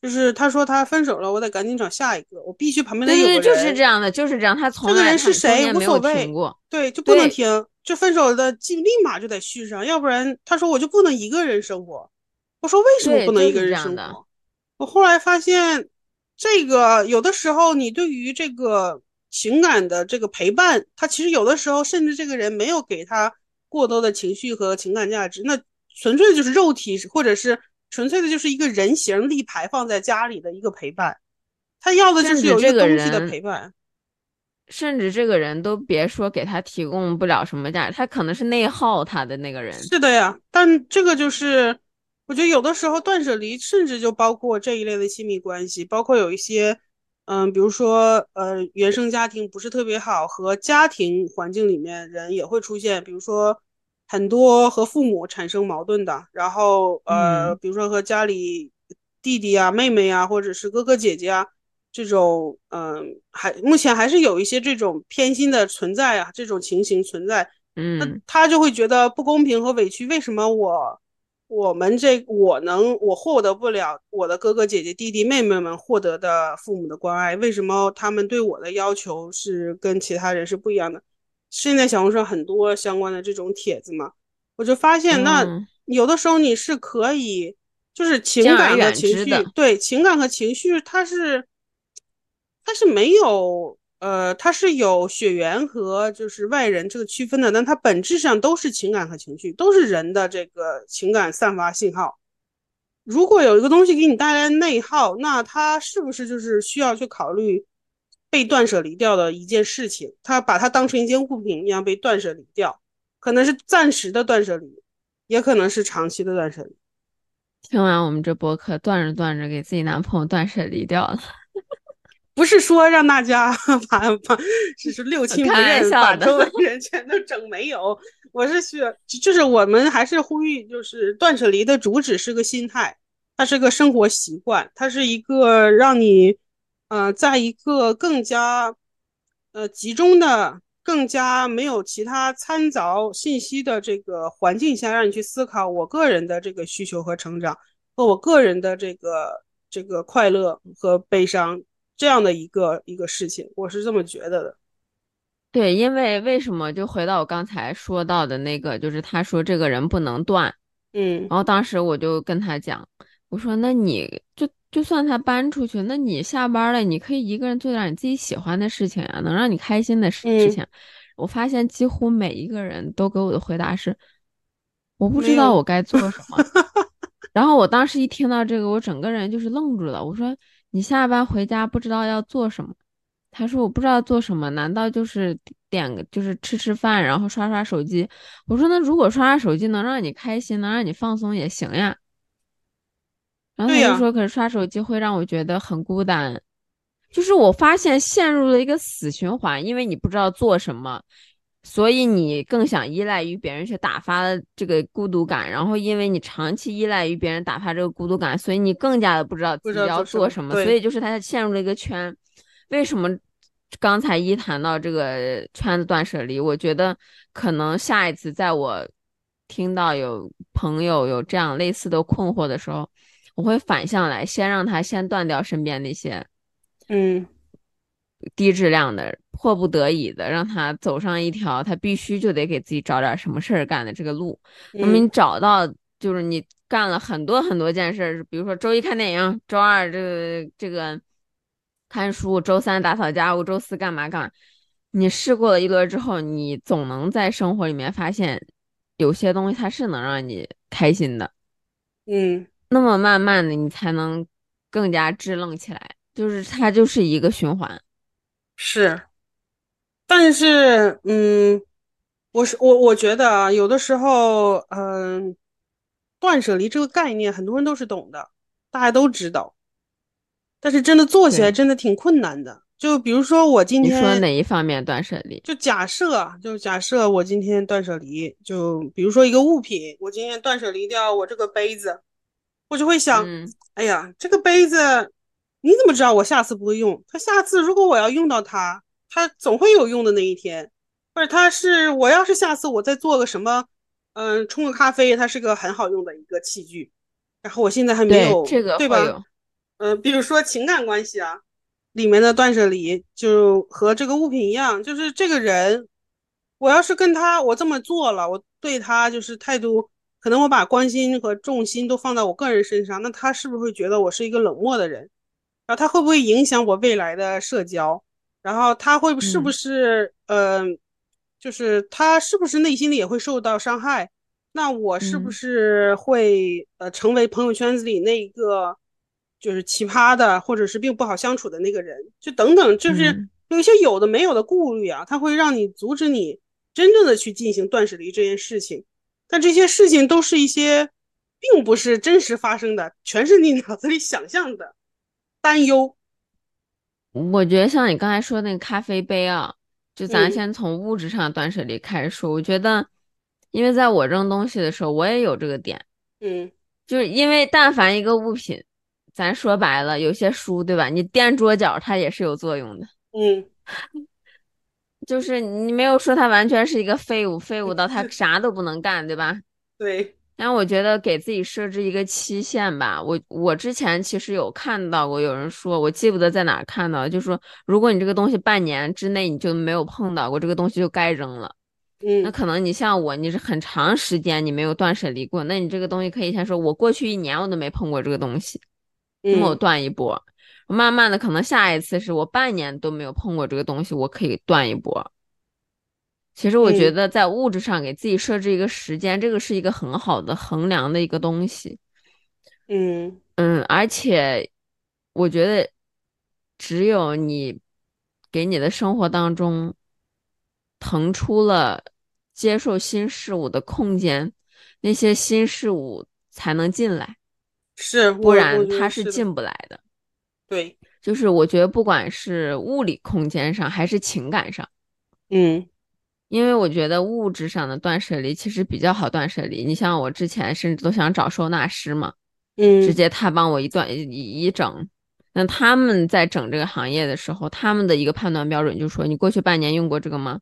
就是她说她分手了，我得赶紧找下一个，我必须旁边得有人。对，就是这样的，就是这样。他从这个人是谁无所谓，对，就不能停，就分手的就立马就得续上，要不然她说我就不能一个人生活。我说为什么不能一个人生活？我后来发现，这个有的时候你对于这个情感的这个陪伴，他其实有的时候甚至这个人没有给他过多的情绪和情感价值，那纯粹的就是肉体或者是。纯粹的就是一个人形立牌放在家里的一个陪伴，他要的就是有一个东西的陪伴。甚至这个人都别说给他提供不了什么价值，他可能是内耗他的那个人。是的呀，但这个就是我觉得有的时候断舍离，甚至就包括这一类的亲密关系，包括有一些，嗯，比如说呃原生家庭不是特别好，和家庭环境里面人也会出现，比如说。很多和父母产生矛盾的，然后呃，比如说和家里弟弟啊、妹妹啊，或者是哥哥姐姐啊，这种嗯，还目前还是有一些这种偏心的存在啊，这种情形存在。嗯，那他就会觉得不公平和委屈，为什么我我们这我能我获得不了我的哥哥姐姐弟弟妹妹们获得的父母的关爱？为什么他们对我的要求是跟其他人是不一样的？现在小红书上很多相关的这种帖子嘛，我就发现，那有的时候你是可以，就是情感和情绪，对情感和情绪，它是，它是没有，呃，它是有血缘和就是外人这个区分的，但它本质上都是情感和情绪，都是人的这个情感散发信号。如果有一个东西给你带来内耗，那它是不是就是需要去考虑？被断舍离掉的一件事情，他把它当成一件物品一样被断舍离掉，可能是暂时的断舍离，也可能是长期的断舍离。听完我们这播客，断着断着给自己男朋友断舍离掉了，不是说让大家把 [LAUGHS] 把，就是六亲不认，把周围人全都整没有。我是需要，就是我们还是呼吁，就是断舍离的主旨是个心态，它是个生活习惯，它是一个让你。呃，在一个更加呃集中的、更加没有其他掺杂信息的这个环境下，让你去思考我个人的这个需求和成长，和我个人的这个这个快乐和悲伤这样的一个一个事情，我是这么觉得的。对，因为为什么就回到我刚才说到的那个，就是他说这个人不能断，嗯，然后当时我就跟他讲，我说那你就。就算他搬出去，那你下班了，你可以一个人做点你自己喜欢的事情呀，能让你开心的事事情。我发现几乎每一个人都给我的回答是，我不知道我该做什么。[LAUGHS] 然后我当时一听到这个，我整个人就是愣住了。我说你下班回家不知道要做什么？他说我不知道做什么，难道就是点个就是吃吃饭，然后刷刷手机？我说那如果刷刷手机能让你开心，能让你放松也行呀。然后他就说，可是刷手机会让我觉得很孤单，就是我发现陷入了一个死循环，因为你不知道做什么。所以你更想依赖于别人去打发这个孤独感，然后因为你长期依赖于别人打发这个孤独感，所以你更加的不知道自己要做什么。所以就是他陷入了一个圈。为什么刚才一谈到这个圈子断舍离，我觉得可能下一次在我听到有朋友有这样类似的困惑的时候，我会反向来先让他先断掉身边那些，嗯。低质量的，迫不得已的，让他走上一条他必须就得给自己找点什么事儿干的这个路。那么你找到，就是你干了很多很多件事，比如说周一看电影，周二这个这个看书，周三打扫家务，周四干嘛干嘛。你试过了一轮之后，你总能在生活里面发现有些东西它是能让你开心的。嗯，那么慢慢的你才能更加支棱起来，就是它就是一个循环。是，但是，嗯，我是我，我觉得啊，有的时候，嗯，断舍离这个概念，很多人都是懂的，大家都知道，但是真的做起来真的挺困难的。就比如说我今天，你说哪一方面断舍离？就假设，就假设我今天断舍离，就比如说一个物品，我今天断舍离掉我这个杯子，我就会想，哎呀，这个杯子。你怎么知道我下次不会用？他下次如果我要用到它，它总会有用的那一天。或者它是我要是下次我再做个什么，嗯，冲个咖啡，它是个很好用的一个器具。然后我现在还没有，这个对吧？嗯，比如说情感关系啊，里面的断舍离就和这个物品一样，就是这个人，我要是跟他我这么做了，我对他就是态度，可能我把关心和重心都放在我个人身上，那他是不是会觉得我是一个冷漠的人？然后他会不会影响我未来的社交？然后他会是不是呃，就是他是不是内心里也会受到伤害？那我是不是会呃成为朋友圈子里那一个就是奇葩的，或者是并不好相处的那个人？就等等，就是有一些有的没有的顾虑啊，它会让你阻止你真正的去进行断舍离这件事情。但这些事情都是一些并不是真实发生的，全是你脑子里想象的。担忧，我觉得像你刚才说那个咖啡杯啊，就咱先从物质上断舍离开始说。我觉得，因为在我扔东西的时候，我也有这个点，嗯，就是因为但凡一个物品，咱说白了，有些书对吧？你垫桌角它也是有作用的，嗯，[LAUGHS] 就是你没有说它完全是一个废物，废物到它啥都不能干，对吧？对。但我觉得给自己设置一个期限吧。我我之前其实有看到过有人说，我记不得在哪看到，就说如果你这个东西半年之内你就没有碰到过这个东西，就该扔了。嗯，那可能你像我，你是很长时间你没有断舍离过，那你这个东西可以先说，我过去一年我都没碰过这个东西，那么我断一波。慢慢的，可能下一次是我半年都没有碰过这个东西，我可以断一波。其实我觉得在物质上给自己设置一个时间，这个是一个很好的衡量的一个东西。嗯嗯，而且我觉得只有你给你的生活当中腾出了接受新事物的空间，那些新事物才能进来，是，不然它是进不来的。对，就是我觉得不管是物理空间上还是情感上，嗯。因为我觉得物质上的断舍离其实比较好断舍离。你像我之前甚至都想找收纳师嘛，嗯，直接他帮我一断一一整。那他们在整这个行业的时候，他们的一个判断标准就是说，你过去半年用过这个吗？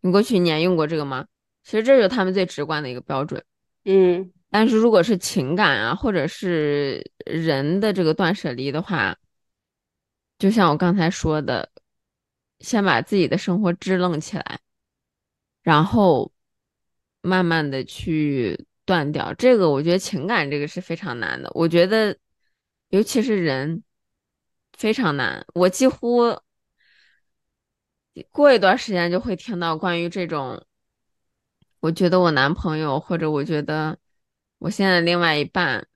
你过去一年用过这个吗？其实这就是他们最直观的一个标准。嗯，但是如果是情感啊，或者是人的这个断舍离的话，就像我刚才说的，先把自己的生活支棱起来。然后慢慢的去断掉这个，我觉得情感这个是非常难的。我觉得，尤其是人非常难。我几乎过一段时间就会听到关于这种，我觉得我男朋友或者我觉得我现在另外一半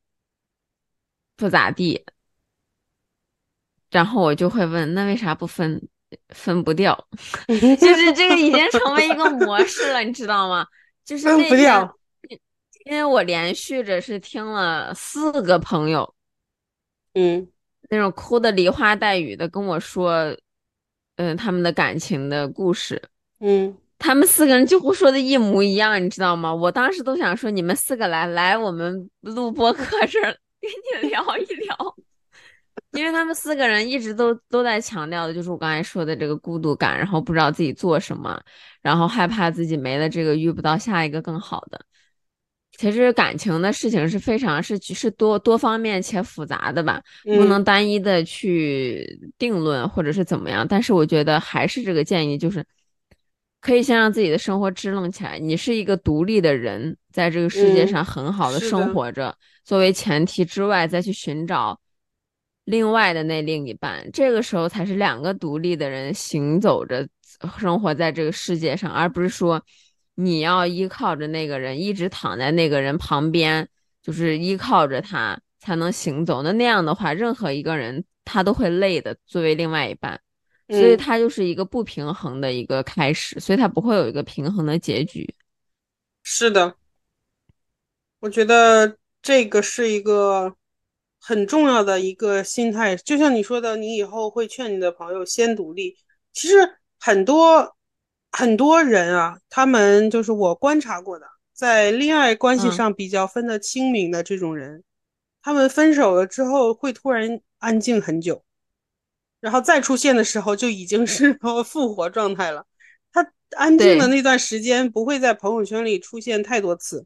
不咋地，然后我就会问，那为啥不分？分不掉，[LAUGHS] 就是这个已经成为一个模式了，你知道吗？就是分不掉，因为我连续着是听了四个朋友嗯，那种哭的梨花带雨的跟我说，嗯，他们的感情的故事，嗯，他们四个人几乎说的一模一样，你知道吗？我当时都想说，你们四个来来我们录播课这儿 [LAUGHS] 跟你聊一聊。因为他们四个人一直都都在强调的，就是我刚才说的这个孤独感，然后不知道自己做什么，然后害怕自己没了这个遇不到下一个更好的。其实感情的事情是非常是是多多方面且复杂的吧，不能单一的去定论或者是怎么样。但是我觉得还是这个建议，就是可以先让自己的生活支棱起来。你是一个独立的人，在这个世界上很好的生活着，作为前提之外，再去寻找。另外的那另一半，这个时候才是两个独立的人行走着生活在这个世界上，而不是说你要依靠着那个人，一直躺在那个人旁边，就是依靠着他才能行走。那那样的话，任何一个人他都会累的。作为另外一半，所以他就是一个不平衡的一个开始，所以他不会有一个平衡的结局。是的，我觉得这个是一个。很重要的一个心态，就像你说的，你以后会劝你的朋友先独立。其实很多很多人啊，他们就是我观察过的，在恋爱关系上比较分得清明的这种人，他们分手了之后会突然安静很久，然后再出现的时候就已经是复活状态了。他安静的那段时间不会在朋友圈里出现太多次。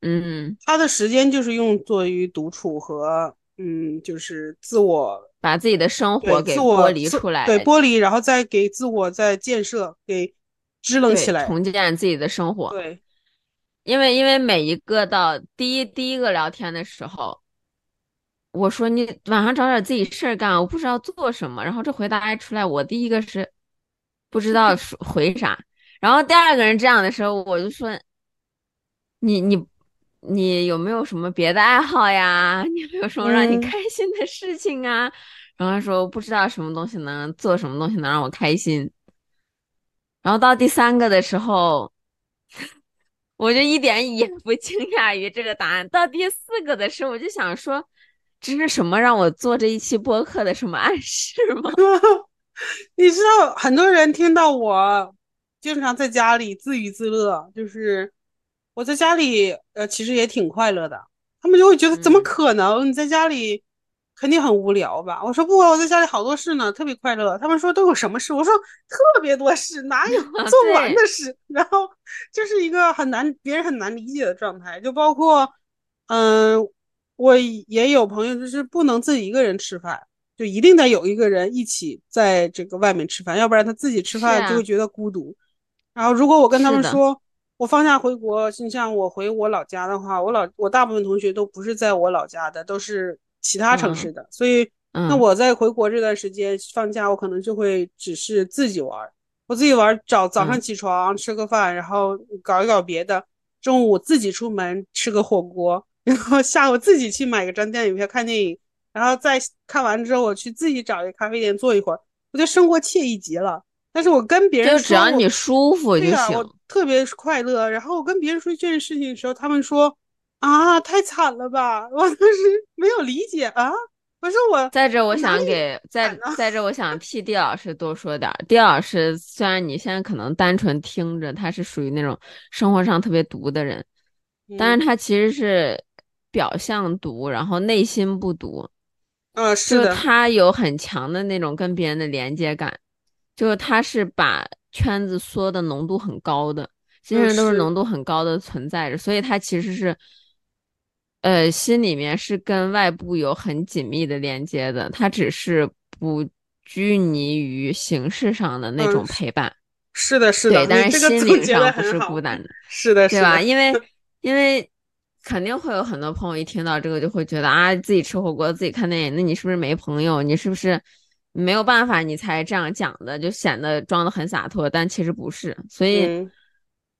嗯，他的时间就是用作于独处和嗯，就是自我把自己的生活给剥离出来，对剥离，然后再给自我再建设，给支棱起来，重建自己的生活。对，因为因为每一个到第一第一个聊天的时候，我说你晚上找点自己事儿干，我不知道做什么，然后这回答一出来，我第一个是不知道回啥，然后第二个人这样的时候，我就说你你。你有没有什么别的爱好呀？[LAUGHS] 你有没有什么让你开心的事情啊？然后他说不知道什么东西能做什么东西能让我开心。然后到第三个的时候，[LAUGHS] 我就一点也不惊讶于这个答案。到第四个的时候，我就想说，这是什么让我做这一期播客的什么暗示吗？[LAUGHS] 你知道，很多人听到我经常在家里自娱自乐，就是。我在家里，呃，其实也挺快乐的。他们就会觉得，怎么可能？你在家里肯定很无聊吧？我说不，我在家里好多事呢，特别快乐。他们说都有什么事？我说特别多事，哪有 [LAUGHS] 做不完的事？然后就是一个很难，别人很难理解的状态。就包括，嗯，我也有朋友就是不能自己一个人吃饭，就一定得有一个人一起在这个外面吃饭，要不然他自己吃饭就会觉得孤独。然后如果我跟他们说。我放假回国，你像我回我老家的话，我老我大部分同学都不是在我老家的，都是其他城市的，所以那我在回国这段时间放假，我可能就会只是自己玩，我自己玩，早早上起床吃个饭，然后搞一搞别的，中午自己出门吃个火锅，然后下午自己去买个张电影票看电影，然后再看完之后我去自己找一个咖啡店坐一会儿，我觉得生活惬意极了。但是我跟别人就只要你舒服就行，我特别快乐。然后我跟别人说这件事情的时候，他们说啊，太惨了吧！[LAUGHS] 我当时没有理解啊。我说我在这，我想给在在这，我想替地老师多说点。地老师虽然你现在可能单纯听着，他是属于那种生活上特别毒的人，但是他其实是表象毒，然后内心不毒。嗯，是的，他有很强的那种跟别人的连接感。就是他是把圈子缩的浓度很高的，这些人都是浓度很高的存在着，所以他其实是，呃，心里面是跟外部有很紧密的连接的，他只是不拘泥于形式上的那种陪伴。是的，是的，对，但是心灵上不是孤单的。是的，对吧？因为 [LAUGHS] 因为肯定会有很多朋友一听到这个就会觉得啊，自己吃火锅，自己看电影，那你是不是没朋友？你是不是？没有办法，你才这样讲的，就显得装的很洒脱，但其实不是。所以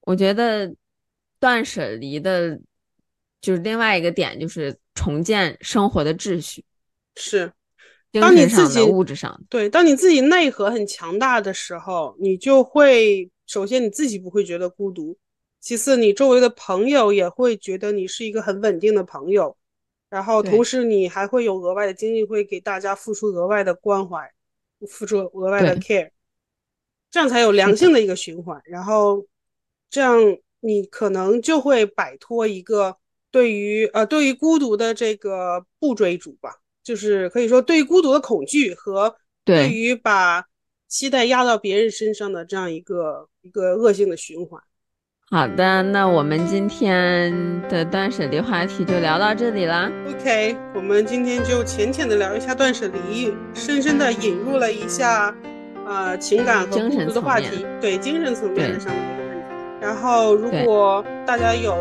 我觉得断舍离的，就是另外一个点，就是重建生活的秩序。是，当你自己物质上对，当你自己内核很强大的时候，你就会首先你自己不会觉得孤独，其次你周围的朋友也会觉得你是一个很稳定的朋友。然后同时你还会有额外的精力，会给大家付出额外的关怀，付出额外的 care，这样才有良性的一个循环。然后这样你可能就会摆脱一个对于呃对于孤独的这个不追逐吧，就是可以说对于孤独的恐惧和对于把期待压到别人身上的这样一个一个恶性的循环。好的，那我们今天的断舍离话题就聊到这里了。OK，我们今天就浅浅的聊一下断舍离，深深的引入了一下，呃，情感和孤独的话题，对精神层面的上面的问题。然后，如果大家有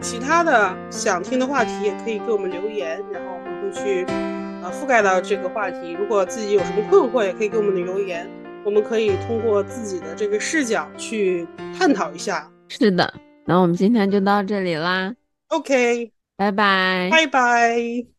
其他的想听的话题，也可以给我们留言，然后我们会去呃覆盖到这个话题。如果自己有什么困惑，也可以给我们留言，我们可以通过自己的这个视角去探讨一下。是的，那我们今天就到这里啦。OK，拜拜，拜拜。